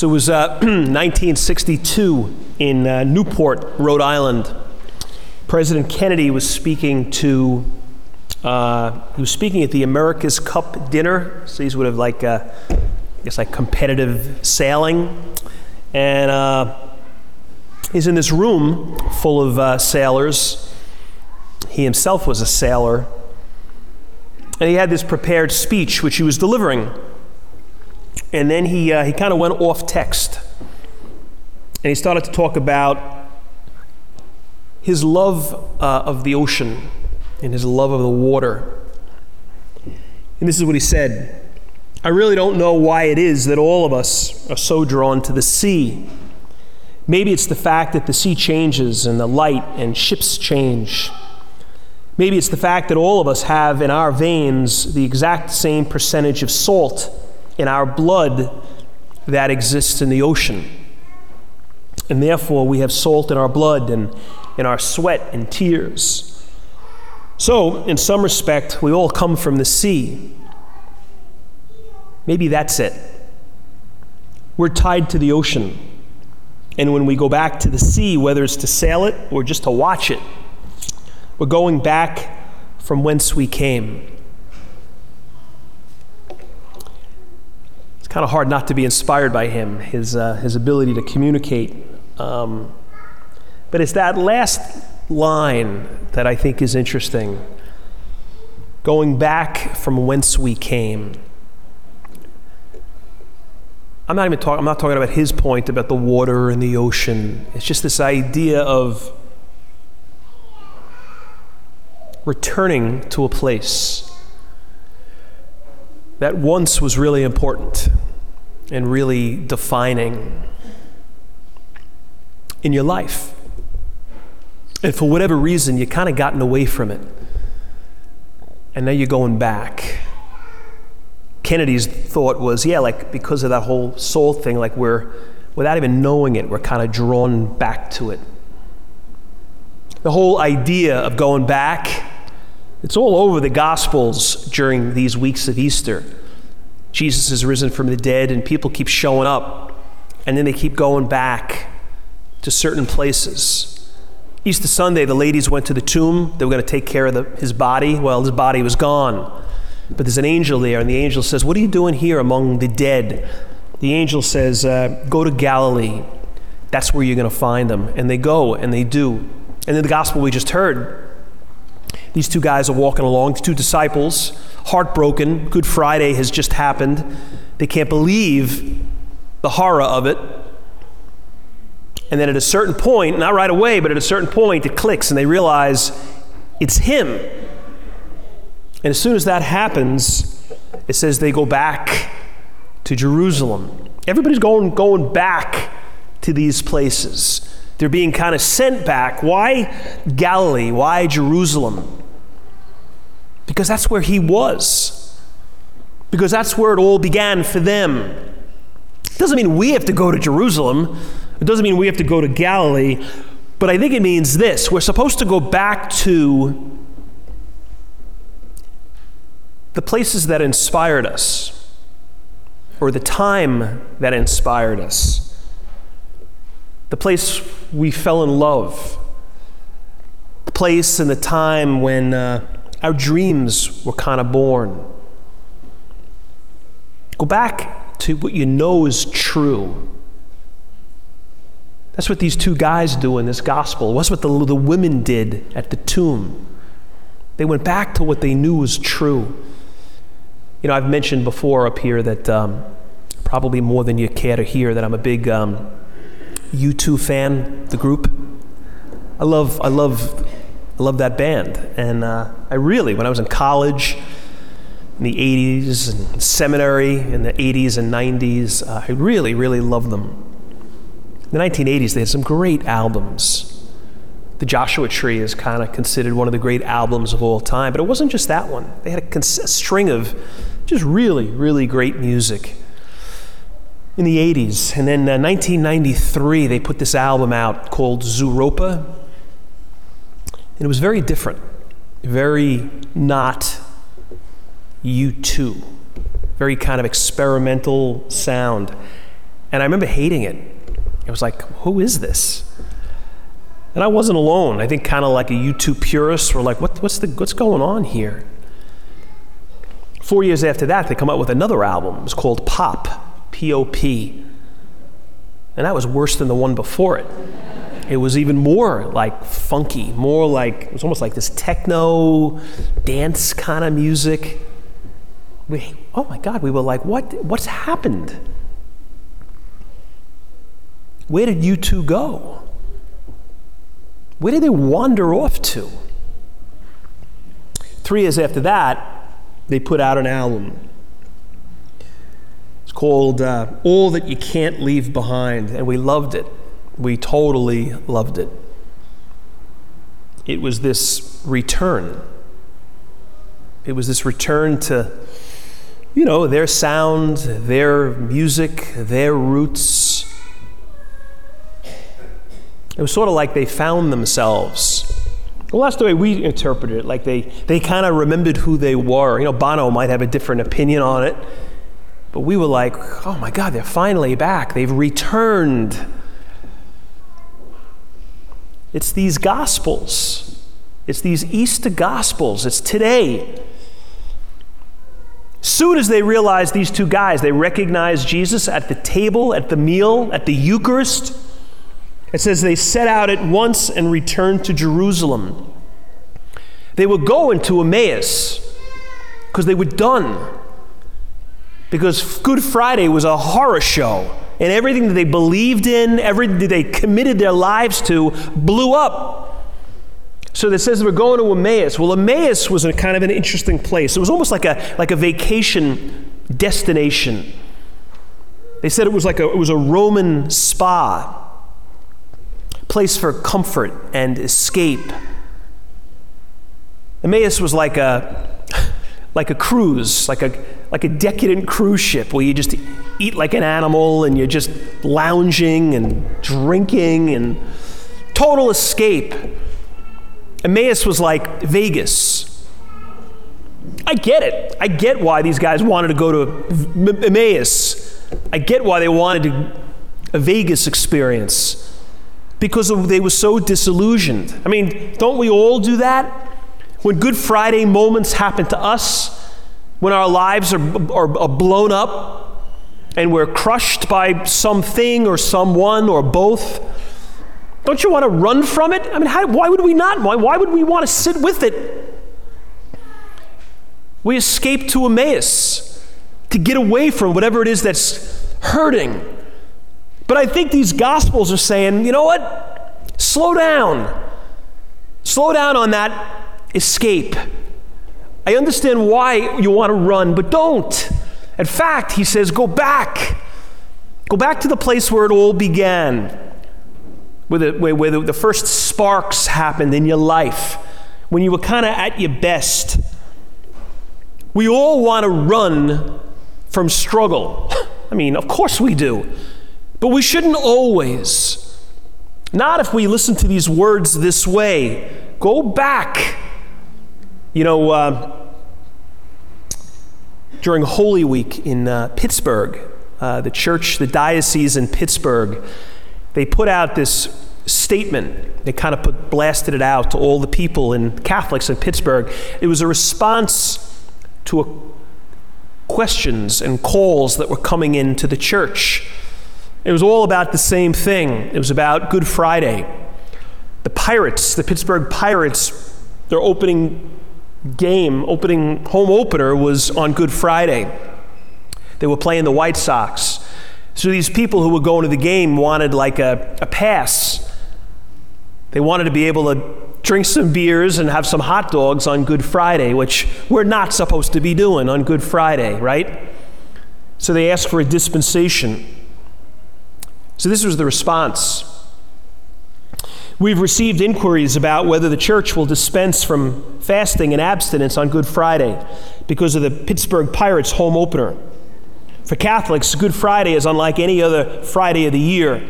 So it was uh, 1962 in uh, Newport, Rhode Island. President Kennedy was speaking to, uh, he was speaking at the America's Cup dinner. So these would have like, uh, I guess like competitive sailing. And uh, he's in this room full of uh, sailors. He himself was a sailor. And he had this prepared speech which he was delivering. And then he, uh, he kind of went off text. And he started to talk about his love uh, of the ocean and his love of the water. And this is what he said I really don't know why it is that all of us are so drawn to the sea. Maybe it's the fact that the sea changes and the light and ships change. Maybe it's the fact that all of us have in our veins the exact same percentage of salt in our blood that exists in the ocean. And therefore, we have salt in our blood and in our sweat and tears. So, in some respect, we all come from the sea. Maybe that's it. We're tied to the ocean. And when we go back to the sea, whether it's to sail it or just to watch it, we're going back from whence we came. Kind of hard not to be inspired by him, his, uh, his ability to communicate. Um, but it's that last line that I think is interesting. Going back from whence we came. I'm not even talking, I'm not talking about his point about the water and the ocean. It's just this idea of returning to a place that once was really important and really defining in your life. And for whatever reason, you kind of gotten away from it. And now you're going back. Kennedy's thought was, yeah, like because of that whole soul thing, like we're, without even knowing it, we're kind of drawn back to it. The whole idea of going back it's all over the Gospels during these weeks of Easter. Jesus is risen from the dead, and people keep showing up, and then they keep going back to certain places. Easter Sunday, the ladies went to the tomb. They were going to take care of the, his body. Well, his body was gone. But there's an angel there, and the angel says, What are you doing here among the dead? The angel says, uh, Go to Galilee. That's where you're going to find them. And they go, and they do. And in the gospel we just heard, these two guys are walking along, two disciples, heartbroken. Good Friday has just happened. They can't believe the horror of it. And then at a certain point, not right away, but at a certain point, it clicks and they realize it's him. And as soon as that happens, it says they go back to Jerusalem. Everybody's going, going back to these places. They're being kind of sent back. Why Galilee? Why Jerusalem? Because that's where he was. Because that's where it all began for them. It doesn't mean we have to go to Jerusalem. It doesn't mean we have to go to Galilee. But I think it means this we're supposed to go back to the places that inspired us, or the time that inspired us, the place we fell in love, the place and the time when. Uh, our dreams were kind of born. Go back to what you know is true. That's what these two guys do in this gospel. That's what the, the women did at the tomb. They went back to what they knew was true. You know, I've mentioned before up here that um, probably more than you care to hear that I'm a big um, U2 fan, the group. I love, I love I love that band. And uh, I really, when I was in college, in the 80s and seminary in the 80s and 90s, uh, I really, really loved them. In the 1980s, they had some great albums. The Joshua Tree is kind of considered one of the great albums of all time, but it wasn't just that one. They had a, cons- a string of just really, really great music in the 80s. And then uh, 1993, they put this album out called Zooropa. And it was very different, very not U2, very kind of experimental sound. And I remember hating it. It was like, who is this? And I wasn't alone. I think kind of like a U2 purist were like, what, what's, the, what's going on here? Four years after that, they come out with another album. It was called Pop, P O P. And that was worse than the one before it. It was even more like funky, more like, it was almost like this techno dance kind of music. We, oh my God, we were like, what, what's happened? Where did you two go? Where did they wander off to? Three years after that, they put out an album. Called uh, All That You Can't Leave Behind, and we loved it. We totally loved it. It was this return. It was this return to, you know, their sound, their music, their roots. It was sort of like they found themselves well, that's the way we interpreted it. Like they, they kind of remembered who they were. You know, Bono might have a different opinion on it, but we were like, oh my God, they're finally back. They've returned. It's these gospels, it's these Easter gospels, it's today. Soon as they realized these two guys, they recognized Jesus at the table, at the meal, at the Eucharist. It says they set out at once and returned to Jerusalem. They were going to Emmaus because they were done. Because Good Friday was a horror show, and everything that they believed in, everything that they committed their lives to, blew up. So it says we're going to Emmaus. Well, Emmaus was a kind of an interesting place. It was almost like a, like a vacation destination. They said it was like a, it was a Roman spa place for comfort and escape. Emmaus was like a like a cruise, like a like a decadent cruise ship where you just eat like an animal and you're just lounging and drinking and total escape. Emmaus was like Vegas. I get it. I get why these guys wanted to go to Emmaus. I get why they wanted to, a Vegas experience because they were so disillusioned. I mean, don't we all do that? When Good Friday moments happen to us, when our lives are, are, are blown up and we're crushed by something or someone or both, don't you want to run from it? I mean, how, why would we not? Why, why would we want to sit with it? We escape to Emmaus to get away from whatever it is that's hurting but I think these gospels are saying, you know what? Slow down. Slow down on that escape. I understand why you want to run, but don't. In fact, he says, go back. Go back to the place where it all began, where the, where, the, the first sparks happened in your life, when you were kind of at your best. We all want to run from struggle. I mean, of course we do. But we shouldn't always. Not if we listen to these words this way. Go back. You know, uh, during Holy Week in uh, Pittsburgh, uh, the church, the diocese in Pittsburgh, they put out this statement. They kind of put, blasted it out to all the people and Catholics in Pittsburgh. It was a response to a, questions and calls that were coming into the church. It was all about the same thing. It was about Good Friday. The Pirates, the Pittsburgh Pirates, their opening game, opening home opener was on Good Friday. They were playing the White Sox. So these people who were going to the game wanted like a, a pass. They wanted to be able to drink some beers and have some hot dogs on Good Friday, which we're not supposed to be doing on Good Friday, right? So they asked for a dispensation. So this was the response. We've received inquiries about whether the church will dispense from fasting and abstinence on Good Friday because of the Pittsburgh Pirates home opener. For Catholics, Good Friday is unlike any other Friday of the year.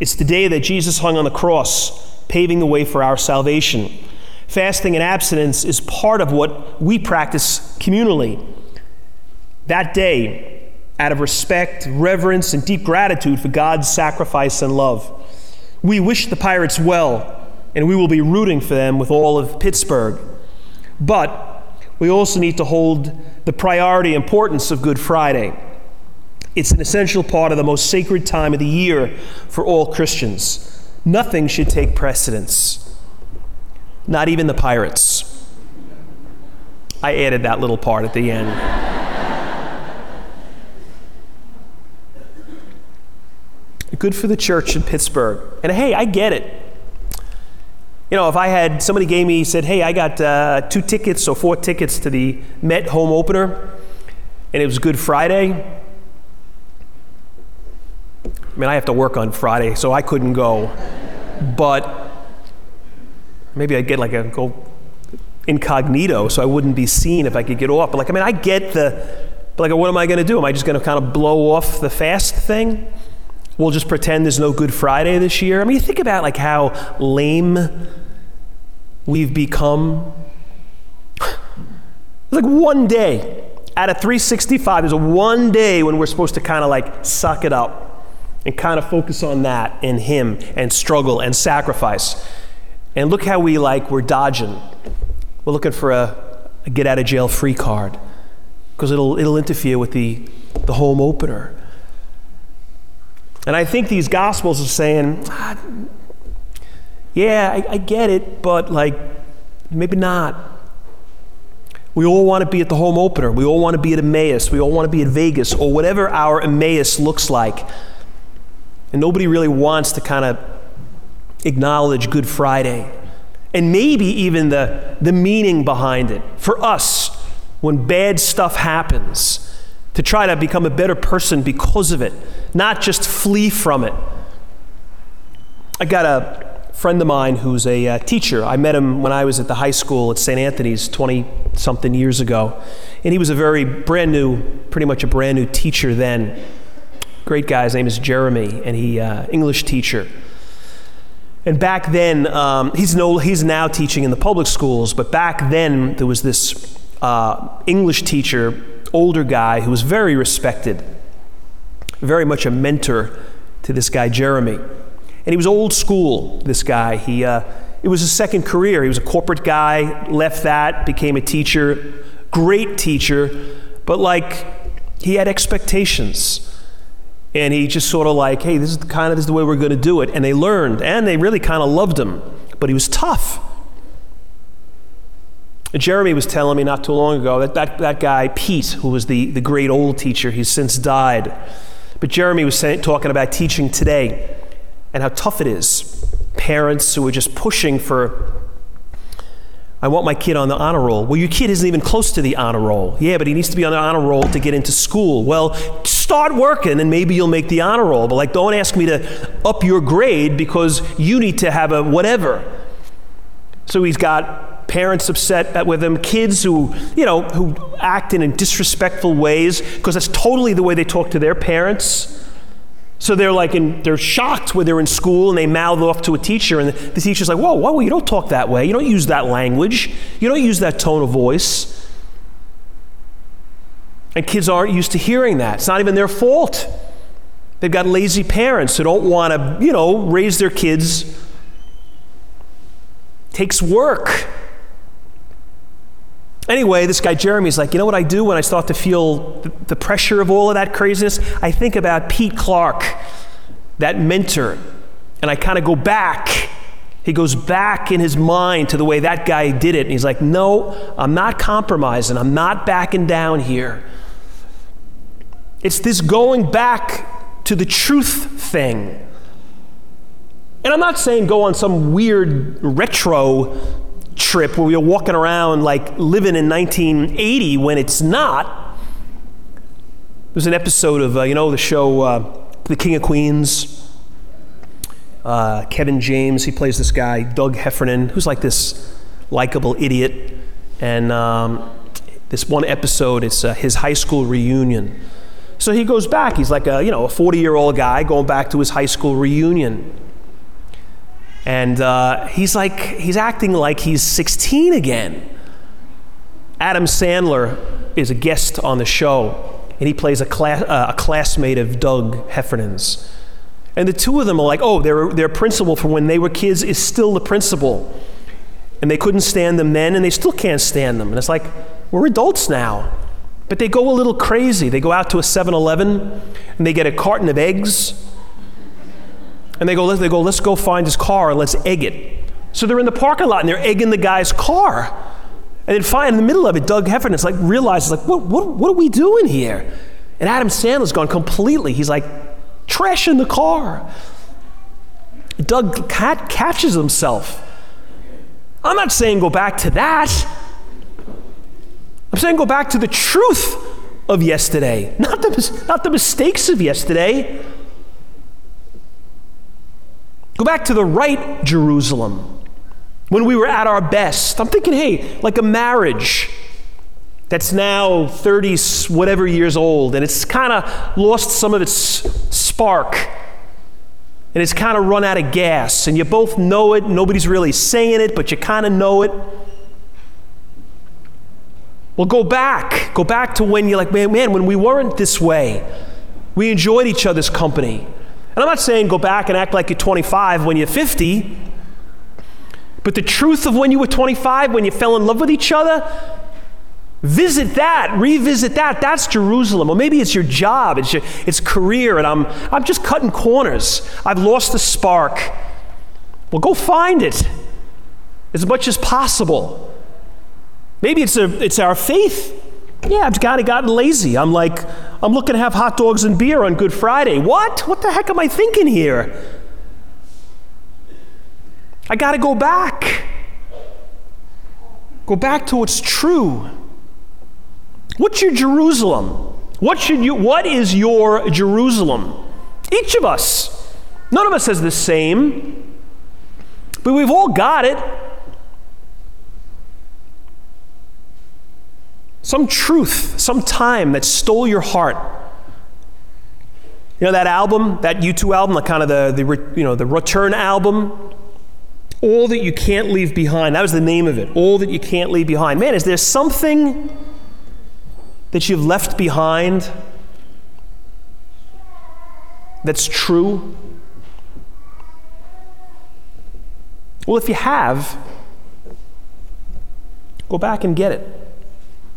It's the day that Jesus hung on the cross, paving the way for our salvation. Fasting and abstinence is part of what we practice communally. That day, out of respect, reverence, and deep gratitude for God's sacrifice and love. We wish the Pirates well, and we will be rooting for them with all of Pittsburgh. But we also need to hold the priority importance of Good Friday. It's an essential part of the most sacred time of the year for all Christians. Nothing should take precedence, not even the pirates. I added that little part at the end. Good for the church in Pittsburgh. And hey, I get it. You know, if I had somebody gave me said, "Hey, I got uh, two tickets or four tickets to the Met home opener," and it was Good Friday. I mean, I have to work on Friday, so I couldn't go. But maybe I'd get like a go incognito so I wouldn't be seen if I could get off. But like, I mean, I get the, but like, what am I going to do? Am I just going to kind of blow off the fast thing? We'll just pretend there's no Good Friday this year. I mean, you think about like how lame we've become. like one day out of 365, there's a one day when we're supposed to kind of like suck it up and kind of focus on that and Him and struggle and sacrifice. And look how we like, we're dodging. We're looking for a, a get out of jail free card because it'll, it'll interfere with the, the home opener. And I think these gospels are saying, ah, yeah, I, I get it, but like, maybe not. We all want to be at the home opener. We all want to be at Emmaus. We all want to be at Vegas or whatever our Emmaus looks like. And nobody really wants to kind of acknowledge Good Friday and maybe even the, the meaning behind it. For us, when bad stuff happens, to try to become a better person because of it, not just flee from it. I got a friend of mine who's a uh, teacher. I met him when I was at the high school at St. Anthony's 20 something years ago. And he was a very brand new, pretty much a brand new teacher then. Great guy. His name is Jeremy, and he uh, English teacher. And back then, um, he's, no, he's now teaching in the public schools, but back then there was this uh, English teacher, older guy, who was very respected, very much a mentor to this guy, Jeremy. And he was old school, this guy. He, uh, it was his second career. He was a corporate guy, left that, became a teacher, great teacher, but like he had expectations and he just sort of like, hey, this is the kind of this is the way we're going to do it. And they learned, and they really kind of loved him, but he was tough. Jeremy was telling me not too long ago that that, that guy, Pete, who was the, the great old teacher, he's since died. But Jeremy was saying, talking about teaching today and how tough it is. Parents who are just pushing for I want my kid on the honor roll. Well, your kid isn't even close to the honor roll. Yeah, but he needs to be on the honor roll to get into school. Well, start working and maybe you'll make the honor roll. But like, don't ask me to up your grade because you need to have a whatever. So he's got parents upset with him, kids who, you know, who act in disrespectful ways because that's totally the way they talk to their parents. So they're like, in, they're shocked when they're in school and they mouth off to a teacher, and the teacher's like, whoa, whoa, you don't talk that way. You don't use that language. You don't use that tone of voice. And kids aren't used to hearing that. It's not even their fault. They've got lazy parents who don't want to, you know, raise their kids. It takes work. Anyway, this guy Jeremy's like, you know what I do when I start to feel the, pressure of all of that craziness? I think about Pete Clark, that mentor, and I kind of go back. He goes back in his mind to the way that guy did it, and he's like, no, I'm not compromising. I'm not backing down here. It's this going back to the truth thing. And I'm not saying go on some weird retro trip where we are walking around like living in 1980 when it's not. There's an episode of, uh, you know, the show uh, The King of Queens. Uh, Kevin James, he plays this guy, Doug Heffernan, who's like this likable idiot. And um, this one episode, it's uh, his high school reunion. So he goes back. He's like a, you know, a 40 year old guy going back to his high school reunion. And uh, he's like, he's acting like he's 16 again. Adam Sandler is a guest on the show. and he plays a, class, uh, a classmate of Doug Heffernan's. And the two of them are like, oh, their, their principal from when they were kids is still the principal. And they couldn't stand them then, and they still can't stand them. And it's like, we're adults now. But they go a little crazy. They go out to a 7 Eleven and they get a carton of eggs. And they go, let's, they go, let's go find his car and let's egg it. So they're in the parking lot and they're egging the guy's car. And then finally, in the middle of it, Doug Heffernan like realizes, like, what, what, what are we doing here? And Adam Sandler's gone completely. He's like, trash in the car. Doug cat catches himself. I'm not saying go back to that. I'm saying go back to the truth of yesterday, not the, not the mistakes of yesterday. Go back to the right Jerusalem when we were at our best. I'm thinking, hey, like a marriage that's now 30 whatever years old and it's kind of lost some of its spark and it's kind of run out of gas and you both know it, nobody's really saying it, but you kind of know it. Well, go back. Go back to when you're like, man, man, when we weren't this way, we enjoyed each other's company. And I'm not saying go back and act like you're 25 when you're 50, but the truth of when you were 25, when you fell in love with each other, visit that, revisit that. That's Jerusalem. Or maybe it's your job, it's your it's career, and I'm I'm just cutting corners. I've lost the spark. Well, go find it as much as possible. Maybe it's, a, it's our faith. Yeah, I've kind of gotten lazy. I'm like, I'm looking to have hot dogs and beer on Good Friday. What? What the heck am I thinking here? I got to go back. Go back to what's true. What's your Jerusalem? What should you what is your Jerusalem? Each of us. None of us has the same. But we've all got it. Some truth, some time that stole your heart. You know that album, that U2 album, like kind of the, the, you know, the Return album? All that you can't leave behind. That was the name of it. All that you can't leave behind. Man, is there something that you've left behind that's true? Well, if you have, go back and get it.